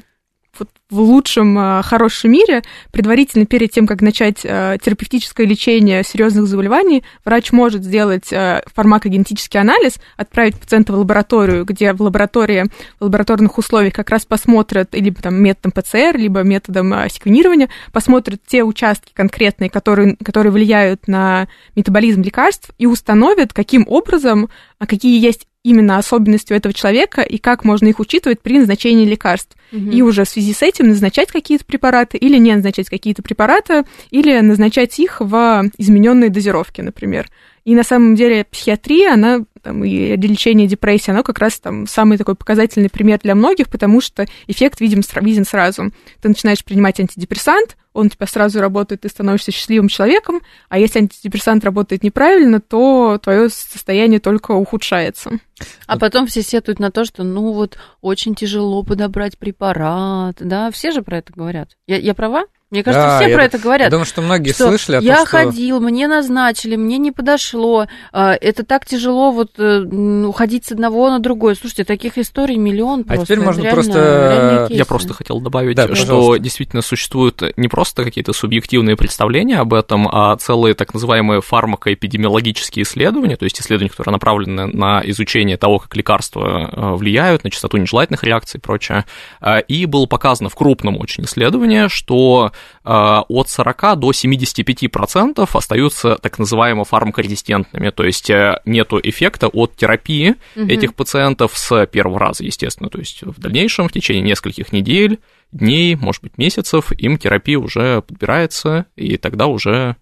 в лучшем, а, хорошем мире, предварительно перед тем, как начать а, терапевтическое лечение серьезных заболеваний, врач может сделать а, фармакогенетический анализ, отправить пациента в лабораторию, где в лаборатории, в лабораторных условиях как раз посмотрят либо там методом ПЦР, либо методом секвенирования, посмотрят те участки конкретные, которые, которые влияют на метаболизм лекарств и установят, каким образом, а какие есть именно особенности у этого человека и как можно их учитывать при назначении лекарств. Мгм. И уже в связи с этим назначать какие-то препараты или не назначать какие-то препараты, или назначать их в измененной дозировке, например. И на самом деле психиатрия, она там, и лечение депрессии, оно как раз там самый такой показательный пример для многих, потому что эффект видим, виден сразу. Ты начинаешь принимать антидепрессант, он у тебя сразу работает, ты становишься счастливым человеком, а если антидепрессант работает неправильно, то твое состояние только ухудшается. А потом все сетуют на то, что, ну, вот, очень тяжело подобрать препарат, да, все же про это говорят. Я, я права? Мне кажется, Да, все я про это говорят. Я думаю, что многие что слышали о я том, что... ходил, мне назначили, мне не подошло. а, Это так тяжело вот э, уходить с одного на другое. Слушайте, таких историй миллион А просто. теперь это можно реально- просто- Я просто хотел добавить, Да, что пожалуйста. действительно существуют не просто какие-то субъективные представления об этом, а целые так называемые фармакоэпидемиологические исследования, то есть исследования, которые направлены на изучение того, как лекарства э, влияют на частоту нежелательных реакций и прочее. Э, И было показано в крупном очень исследовании, что от 40 до 75% остаются так называемо фармакорезистентными, то есть э, нету эффекта от терапии Мгм. этих пациентов с первого раза, естественно. То есть в дальнейшем, в течение нескольких недель, дней, может быть, месяцев, им терапия уже подбирается, и тогда уже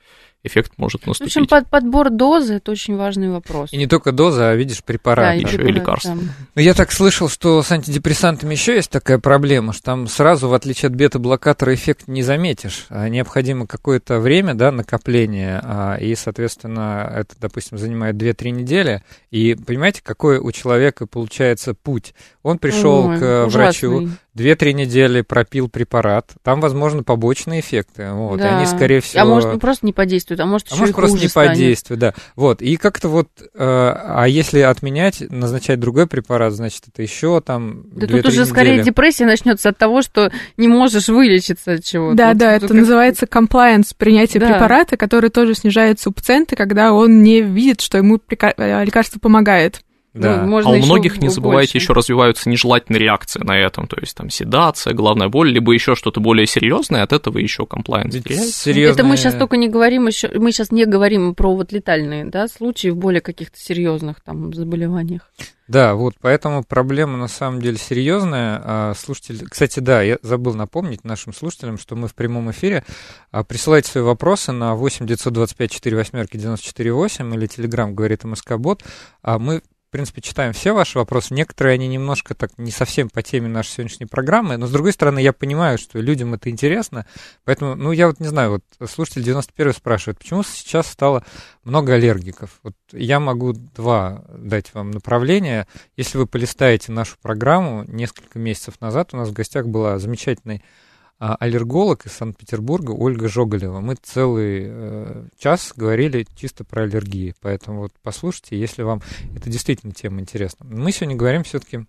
эффект может В общем, наступить. под, подбор дозы это очень важный вопрос. И не только доза, а видишь препарат. Да, ещё и лекарства. да. Ну, я так слышал, что с антидепрессантами еще есть такая проблема, что там сразу, в отличие от бета-блокатора, эффект не заметишь. А необходимо какое-то время, да, накопление, а, и, соответственно, это, допустим, занимает 2-3 недели. И понимаете, какой у человека получается путь? Он пришел Ой, к э, врачу, ужасный. 2-3 недели пропил препарат, там, возможно, побочные эффекты. Вот, Да. и они, скорее всего... А может, просто не подействует, а может, А еще может, и просто не станет. подействует, да. Вот, и как-то вот, э, а если отменять, назначать другой препарат, значит, это еще там Да 2-3 тут уже скорее недели. депрессия начнется от того, что не можешь вылечиться от чего-то. Да, Вот да, это как- называется compliance принятия Да. препарата, который тоже снижается у пациента, когда он не видит, что ему э, лекарство помогает. Да. Ну, можно а у многих, не больше. забывайте, еще развиваются нежелательные реакции на этом, то есть там седация, головная боль, либо еще что-то более серьезное, от этого еще теряется. серьезные- Это мы сейчас только не говорим еще, мы сейчас не говорим про вот летальные, да, случаи в более каких-то серьезных там заболеваниях. Да, вот, поэтому проблема на самом деле серьезная. А, Слушатель, кстати, да, я забыл напомнить нашим слушателям, что мы в прямом эфире. А, Присылайте свои вопросы на 8 925 4 восьмерки 94 8 или Телеграм говорит МСК Бот. А мы принципе, читаем все ваши вопросы. Некоторые, они немножко так не совсем по теме нашей сегодняшней программы, но, с другой стороны, я понимаю, что людям это интересно, поэтому, ну, я вот не знаю, вот слушатель 91 спрашивает, почему сейчас стало много аллергиков? Вот я могу два дать вам направления. Если вы полистаете нашу программу, несколько месяцев назад у нас в гостях была замечательный а, аллерголог из Санкт-Петербурга Ольга Жоголева. Мы целый э, час говорили чисто про аллергии, поэтому вот послушайте, если вам это действительно тема интересна. Мы сегодня говорим все-таки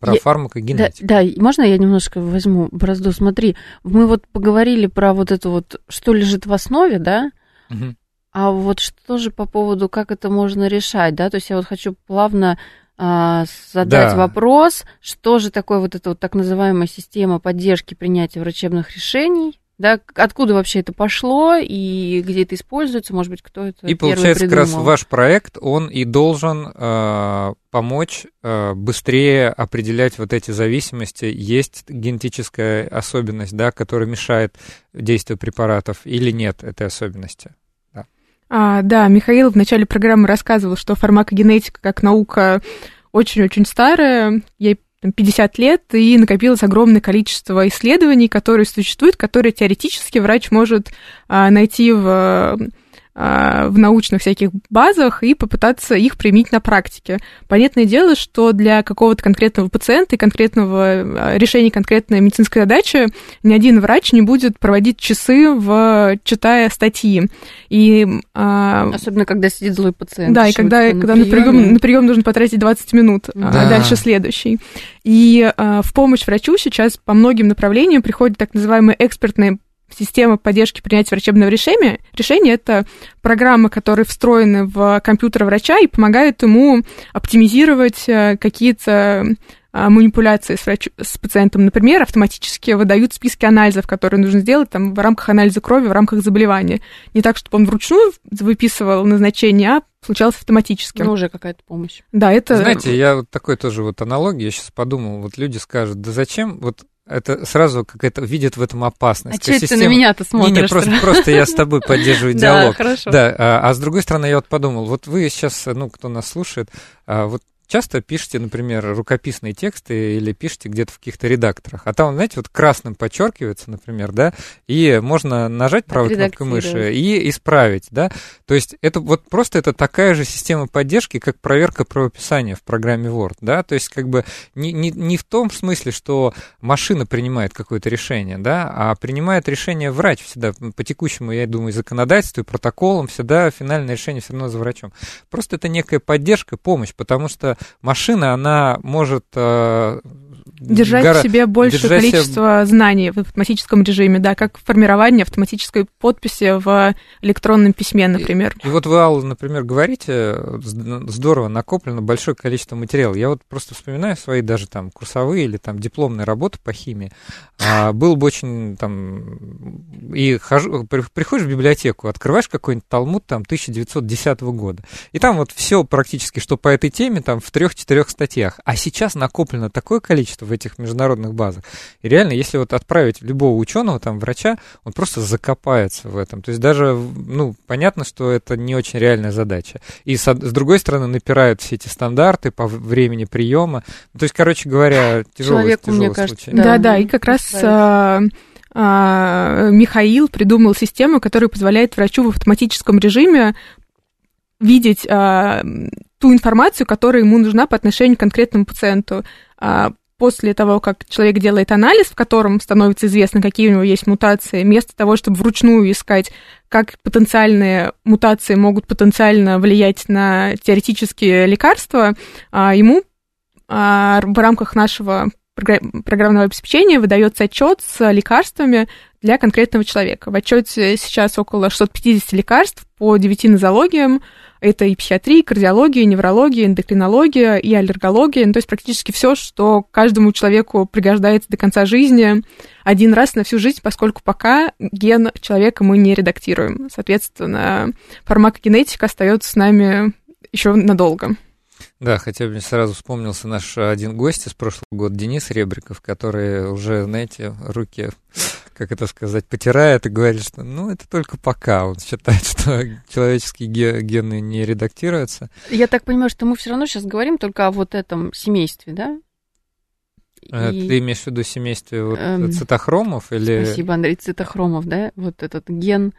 про Я- фармакогенетику. Да, да, можно я немножко возьму бразду? Смотри, мы вот поговорили про вот это вот, что лежит в основе, да, Мгм. а вот что же по поводу, как это можно решать, да, то есть я вот хочу плавно а, задать Да. вопрос, что же такое вот эта вот так называемая система поддержки принятия врачебных решений, да, откуда вообще это пошло и где это используется, может быть, кто это И получается, как раз придумал. ваш проект, он и должен э, помочь э, быстрее определять вот эти зависимости. Есть генетическая особенность, да, которая мешает действию препаратов или нет этой особенности? А, да, Михаил в начале программы рассказывал, что фармакогенетика как наука очень-очень старая, ей там, 50 лет, и накопилось огромное количество исследований, которые существуют, которые теоретически врач может а, найти в, в научных всяких базах и попытаться их применить на практике. Понятное дело, что для какого-то конкретного пациента и конкретного а, решения конкретной медицинской задачи ни один врач не будет проводить часы, в, читая статьи. И а, Особенно, когда сидит злой пациент. да, и когда, на, прием, на прием нужно потратить 20 минут, а Да. дальше следующий. И а, в помощь врачу сейчас по многим направлениям приходит так называемая экспертная система поддержки принятия врачебного решения. Решение — это программы, которые встроены в компьютер врача и помогают ему оптимизировать э, какие-то а, манипуляции с, врач... с пациентом. Например, автоматически выдают списки анализов, которые нужно сделать там, в рамках анализа крови, в рамках заболевания. Не так, чтобы он вручную выписывал назначение, а случалось автоматически. Ну, уже какая-то помощь. да, это... Знаете, я вот такой тоже вот аналогии, я сейчас подумал, вот люди скажут, да зачем, вот это сразу какая-то видят в этом опасность. А что это ты на Система- меня-то смотришь? Не-не, просто, просто я с тобой поддерживаю Да, диалог. хорошо. Да, а, а с другой стороны, я вот подумал, вот вы сейчас, ну, кто нас слушает, а, вот часто пишете, например, рукописные тексты или пишете где-то в каких-то редакторах, а там, знаете, вот красным подчеркивается, например, да, и можно нажать правой кнопкой мыши и исправить, да, то есть это вот просто это такая же система поддержки, как проверка правописания в программе Word, да, то есть как бы не, не, не в том смысле, что машина принимает какое-то решение, да, а принимает решение врач всегда по текущему, я думаю, законодательству и протоколам всегда финальное решение все равно за врачом. Просто это некая поддержка, помощь, потому что машина, она может э, Держать гора- в себе большее держать себе- количество знаний в автоматическом режиме, да, как формирование автоматической подписи в электронном письме, например. И вот вы, Алла, например, говорите, здорово, накоплено большое количество материала. Я вот просто вспоминаю свои даже там курсовые или там дипломные работы по химии. А, был бы очень там... И хожу, при- приходишь в библиотеку, открываешь какой-нибудь талмуд там 1910 года. И там вот все практически, что по этой теме, там в трех-четырех статьях. А сейчас накоплено такое количество в этих международных базах. И реально, если вот отправить любого ученого, там, врача, он просто закопается в этом. То есть даже, ну, понятно, что это не очень реальная задача. И с, с другой стороны напирают все эти стандарты по времени приема. То есть, короче говоря, тяжелый, Человеку, мне тяжелый кажется, случай. Да, Да, да, ну, и как раз а, а, Михаил придумал систему, которая позволяет врачу в автоматическом режиме видеть а, ту информацию, которая ему нужна по отношению к конкретному пациенту. А, после того, как человек делает анализ, в котором становится известно, какие у него есть мутации, вместо того, чтобы вручную искать, как потенциальные мутации могут потенциально влиять на теоретические лекарства, а, ему а, в рамках нашего программного обеспечения выдается отчет с лекарствами для конкретного человека. В отчете сейчас около 650 лекарств по 9 нозологиям, это и психиатрия, и кардиология, и неврология, эндокринология, и аллергология. Ну, то есть практически все, что каждому человеку пригождается до конца жизни один раз на всю жизнь, поскольку пока ген человека мы не редактируем. Соответственно, фармакогенетика остается с нами еще надолго. Да, хотя мне сразу вспомнился наш один гость из прошлого года, Денис Ребриков, который уже, знаете, руки как это сказать, потирает и говорит, что ну это только пока. Он считает, что человеческие гены не редактируются. Я так понимаю, что мы все равно сейчас говорим только о вот этом семействе, да? Э, и... Ты имеешь в виду семействе вот эм... цитохромов или... Спасибо, Андрей, цитохромов, да? Вот этот ген...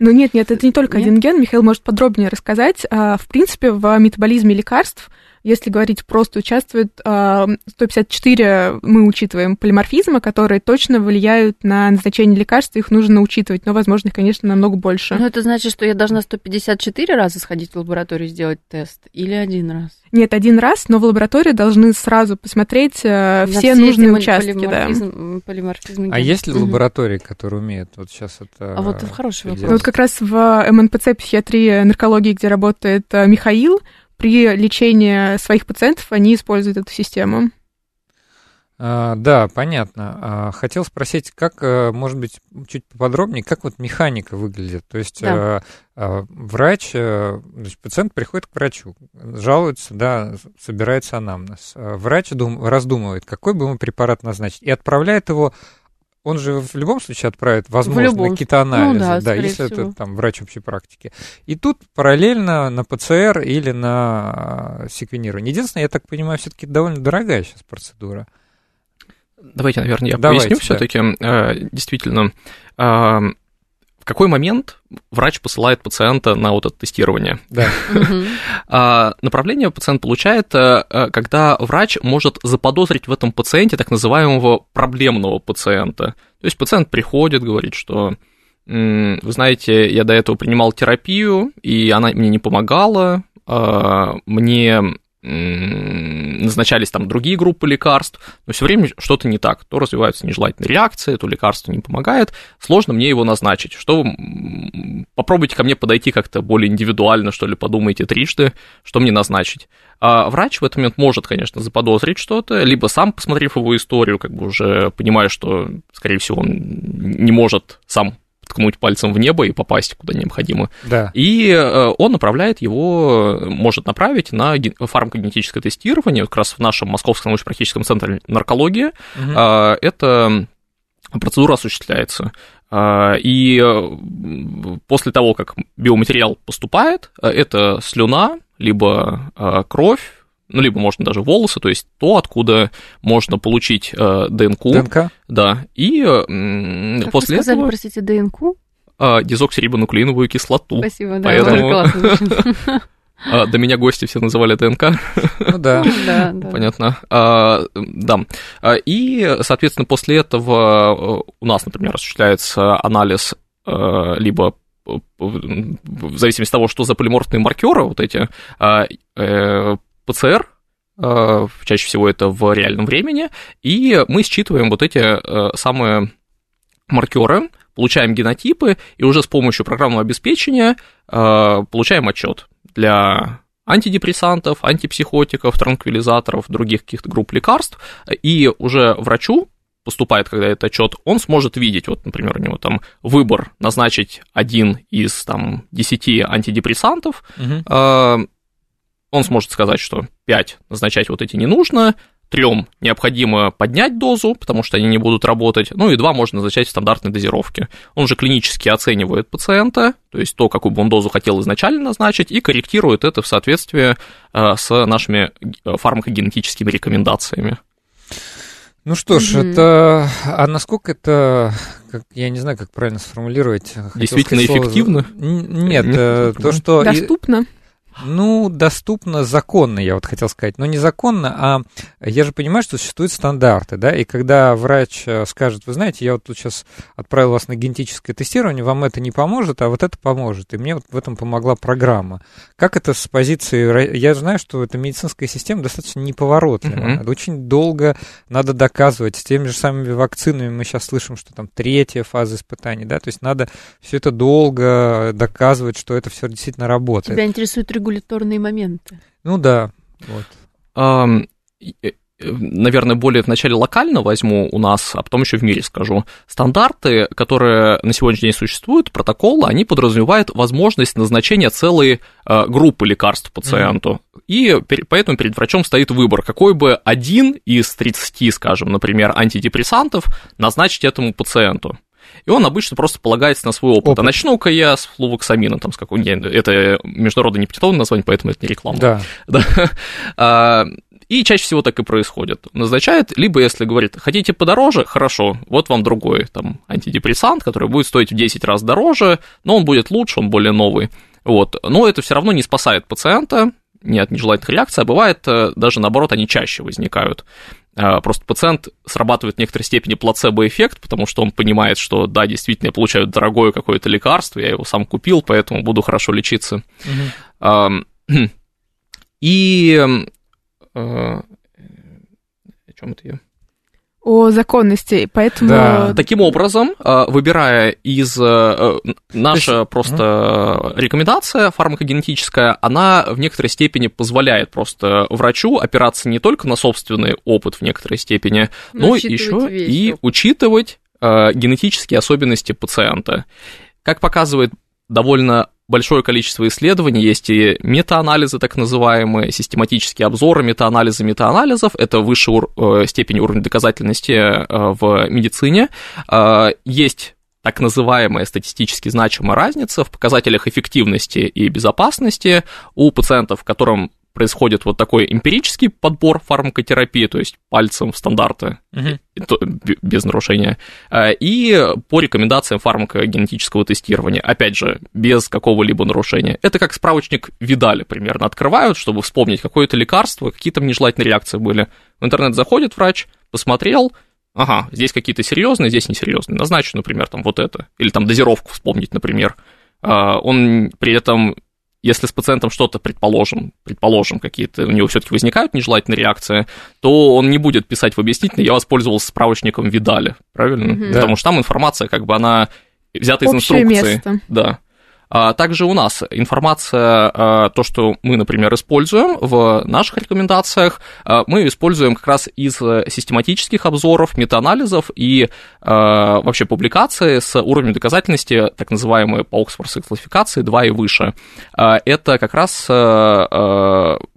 Ну нет, нет, это не только нет? один ген. Михаил может подробнее рассказать. А, в принципе, в метаболизме лекарств если говорить просто, участвует 154, а, мы учитываем полиморфизмы, которые точно влияют на назначение лекарств, их нужно учитывать, но, возможно, их, конечно, намного больше. Ну, это значит, что я должна 154 раза сходить в лабораторию сделать тест или один раз? Нет, один раз, но в лаборатории должны сразу посмотреть э, все, все нужные участки. Полиморфизм, да. полиморфизм а есть ли лаборатории, которые умеют вот сейчас это А вот хороший вопрос. Вот как раз в МНПЦ психиатрии наркологии, где работает э, Михаил, при лечении своих пациентов они используют эту систему. А, да, понятно. А, хотел спросить, как, э, может быть, чуть поподробнее, как вот механика выглядит? То есть да. а, врач, значит, пациент приходит к врачу, жалуется, да, собирается анамнез. Врач дум, раздумывает, какой бы ему препарат назначить, и отправляет его он же в любом случае отправит, возможно, какие-то анализы, ну, да, да если всего. это там врач общей практики. И тут параллельно на ПЦР или на секвенирование. Единственное, я так понимаю, все-таки довольно дорогая сейчас процедура. Давайте, наверное, я Давайте, поясню да. все-таки. Э, действительно, в какой момент врач посылает пациента на вот это тестирование. Да. А, направление пациент получает, э, э, когда врач может заподозрить в этом пациенте так называемого проблемного пациента. То есть пациент приходит, говорит, что вы знаете, я до этого принимал терапию, и она мне не помогала, а, мне назначались там другие группы лекарств, но все время что-то не так. То развиваются нежелательные реакции, то лекарство не помогает. Сложно мне его назначить. Что попробуйте ко мне подойти как-то более индивидуально, что ли, подумайте трижды, что мне назначить. А врач в этот момент может, конечно, заподозрить что-то, либо сам, посмотрев его историю, как бы уже понимая, что, скорее всего, он не может сам ткнуть пальцем в небо и попасть куда необходимо. Да. И э, он направляет его, может направить на фармакогенетическое тестирование, как раз в нашем Московском научно-практическом центре наркологии. Угу. Эта процедура осуществляется. А, и э, после того, как биоматериал поступает, это слюна, либо кровь, ну, либо можно даже волосы, то есть то, откуда можно получить э, ДНК. ДНК? Да, и э, как после вы сказали, этого... простите, ДНК? Э, дезоксирибонуклеиновую кислоту. Спасибо, да, Поэтому... классно. А, до меня гости все называли ДНК. Ну да. да, да. Понятно. А, да. И, соответственно, после этого э, у нас, например, осуществляется анализ э, либо в зависимости от того, что за полиморфные маркеры вот эти, ПЦР, э, чаще всего это в реальном времени, и мы считываем вот эти э, самые маркеры, получаем генотипы, и уже с помощью программного обеспечения э, получаем отчет для антидепрессантов, антипсихотиков, транквилизаторов, других каких-то групп лекарств, и уже врачу поступает, когда этот отчет, он сможет видеть, вот, например, у него там выбор назначить один из там 10 антидепрессантов, угу он сможет сказать, что 5 назначать вот эти не нужно, трем необходимо поднять дозу, потому что они не будут работать, ну и два можно назначать в стандартной дозировке. Он же клинически оценивает пациента, то есть то, какую бы он дозу хотел изначально назначить, и корректирует это в соответствии э, с нашими э, фармакогенетическими рекомендациями. Ну что ж, mm-hmm. это... А насколько это... Как, я не знаю, как правильно сформулировать. Действительно эффективно? Нет, э, то, что... Доступно? Ну, доступно законно, я вот хотел сказать. Но незаконно, а я же понимаю, что существуют стандарты, да, и когда врач э, скажет, вы знаете, я вот тут сейчас отправил вас на генетическое тестирование, вам это не поможет, а вот это поможет. И мне вот в этом помогла программа. Как это с позиции... Я знаю, что эта медицинская система достаточно неповоротливая. Mm-hmm. Очень долго надо доказывать. С теми же самыми вакцинами мы сейчас слышим, что там третья фаза испытаний, да, то есть надо все это долго доказывать, что это все действительно работает. Тебя интересуют регуляторные моменты. Ну да, вот. Um, наверное, более вначале локально возьму у нас, а потом еще в мире скажу. Стандарты, которые на сегодняшний день существуют, протоколы, они подразумевают возможность назначения целой э, группы лекарств пациенту. Mm-hmm. И поэтому перед врачом стоит выбор, какой бы один из 30, скажем, например, антидепрессантов назначить этому пациенту. И он обычно просто полагается на свой опыт. опыт. А начну-ка я с флувоксамина, там, с какого это международное непатентованное название, поэтому это не реклама. Да. да. А, и чаще всего так и происходит. Назначает, либо если говорит, хотите подороже, хорошо, вот вам другой там антидепрессант, который будет стоить в 10 раз дороже, но он будет лучше, он более новый. Вот. Но это все равно не спасает пациента, нет нежелательных реакций, а бывает э, даже наоборот, они чаще возникают. А, просто пациент срабатывает в некоторой степени плацебо-эффект, потому что он понимает, что да, действительно, я получаю дорогое какое-то лекарство, я его сам купил, поэтому буду хорошо лечиться. Угу. И э, о чем это я? О законности, поэтому... Да. Таким образом, э, выбирая из... Э, наша есть... просто рекомендация фармакогенетическая, она в некоторой степени позволяет просто врачу опираться не только на собственный опыт в некоторой степени, но, но еще и учитывать э, генетические особенности пациента. Как показывает довольно большое количество исследований, есть и метаанализы, так называемые, систематические обзоры, метаанализы метаанализов, это высшая ур- э, степень уровня доказательности э, в медицине. Э, есть так называемая статистически значимая разница в показателях эффективности и безопасности у пациентов, которым происходит вот такой эмпирический подбор фармакотерапии, то есть пальцем в стандарты, угу. без нарушения, э, и по рекомендациям фармакогенетического тестирования, опять же, без какого-либо нарушения. Это как справочник Видали примерно открывают, чтобы вспомнить какое-то лекарство, какие там нежелательные реакции были. В интернет заходит врач, посмотрел, ага, здесь какие-то серьезные, здесь несерьезные, назначу, например, там вот это, или там дозировку вспомнить, например. Э, он при этом если с пациентом что-то, предположим, предположим, какие-то у него все-таки возникают нежелательные реакции, то он не будет писать в объяснительной, я воспользовался справочником Видали, правильно? Угу. Потому что там информация, как бы она взята из Общее инструкции. Место. Да. А также у нас информация, а, то, что мы, например, используем в наших рекомендациях, а, мы используем как раз из систематических обзоров, метаанализов и вообще публикации с уровнем доказательности, так называемые по Оксфордской классификации 2 и выше. Это как раз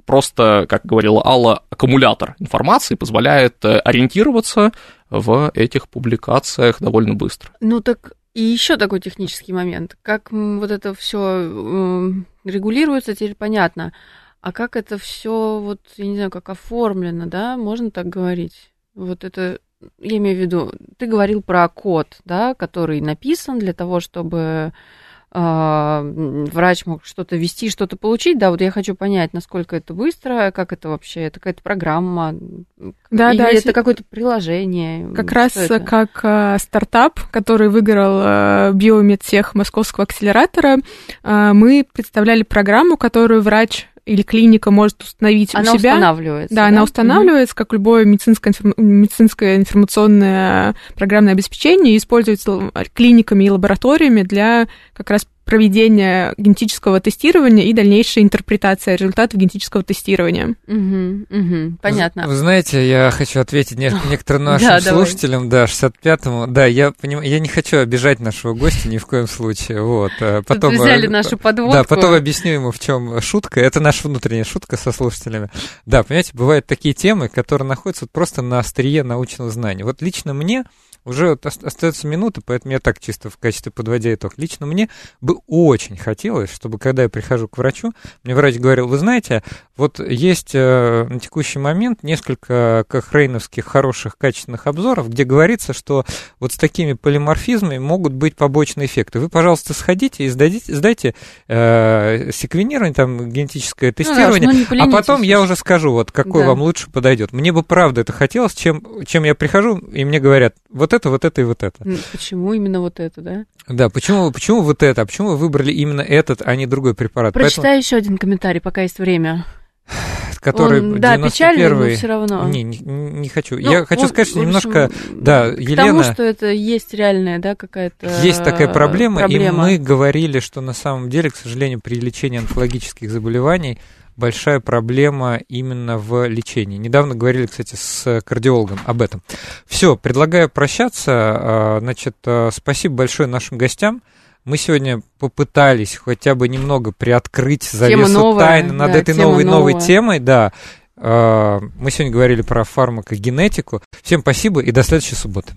просто, как говорила Алла, аккумулятор информации позволяет ориентироваться в этих публикациях довольно быстро. Ну так и еще такой технический момент. Как вот это все э, регулируется, теперь понятно. А как это все, вот, я не знаю, как оформлено, да, можно так говорить? Вот это, я имею в виду, ты говорил про код, да, который написан для того, чтобы врач мог что-то вести, что-то получить, да, вот я хочу понять, насколько это быстро, как это вообще, это какая-то программа, да, или да, это какое-то приложение. Как раз это? как э, стартап, который выиграл э, биомедтех Московского акселератора, э, мы представляли программу, которую врач или клиника может установить она у себя. Она устанавливается. Да, да? она устанавливается, mm-hmm. как любое медицинское, медицинское информационное программное обеспечение, и используется клиниками и лабораториями для как раз проведения генетического тестирования и дальнейшей интерпретации результатов генетического тестирования. Угу, угу, понятно. Вы, знаете, я хочу ответить некоторым нашим да, слушателям, да, 65-му. Да, я понимаю, я не хочу обижать нашего гостя ни в коем случае. Вот. А потом, Тут взяли нашу подводку. Да, потом объясню ему, в чем шутка. Это наша внутренняя шутка со слушателями. Да, понимаете, бывают такие темы, которые находятся просто на острие научного знания. Вот лично мне Уже вот остается минута, поэтому я так чисто в качестве подводя итог. Лично мне бы очень хотелось, чтобы когда я прихожу к врачу, мне врач говорил, вы знаете, вот есть э, на текущий момент несколько кохрейновских хороших качественных обзоров, где говорится, что вот с такими полиморфизмами могут быть побочные эффекты. Вы, пожалуйста, сходите и сдадите, сдайте э, секвенирование, там, генетическое тестирование, ну, да, а потом я уже скажу, вот какой да. вам лучше подойдет. Мне бы правда это хотелось, чем, чем я прихожу, и мне говорят, вот это, вот это и вот это. Почему именно вот это, да? Да, почему, почему вот это, а почему вы выбрали именно этот, а не другой препарат? Прочитай Поэтому... еще один комментарий, пока есть время который Он, да, печальный, но все равно. Не, не, не хочу. Ну, Я хочу он, сказать, что общем, немножко, да, к Елена... тому, что это есть реальная, да, какая-то Есть такая проблема, проблема, и мы говорили, что на самом деле, к сожалению, при лечении онкологических заболеваний большая проблема именно в лечении. Недавно говорили, кстати, с кардиологом об этом. Все, предлагаю прощаться. А, значит, а, спасибо большое нашим гостям. Мы сегодня попытались хотя бы немного приоткрыть завесу новая, тайны над да, этой новой новой темой, да. А, мы сегодня говорили про фармакогенетику. Всем спасибо и до следующей субботы.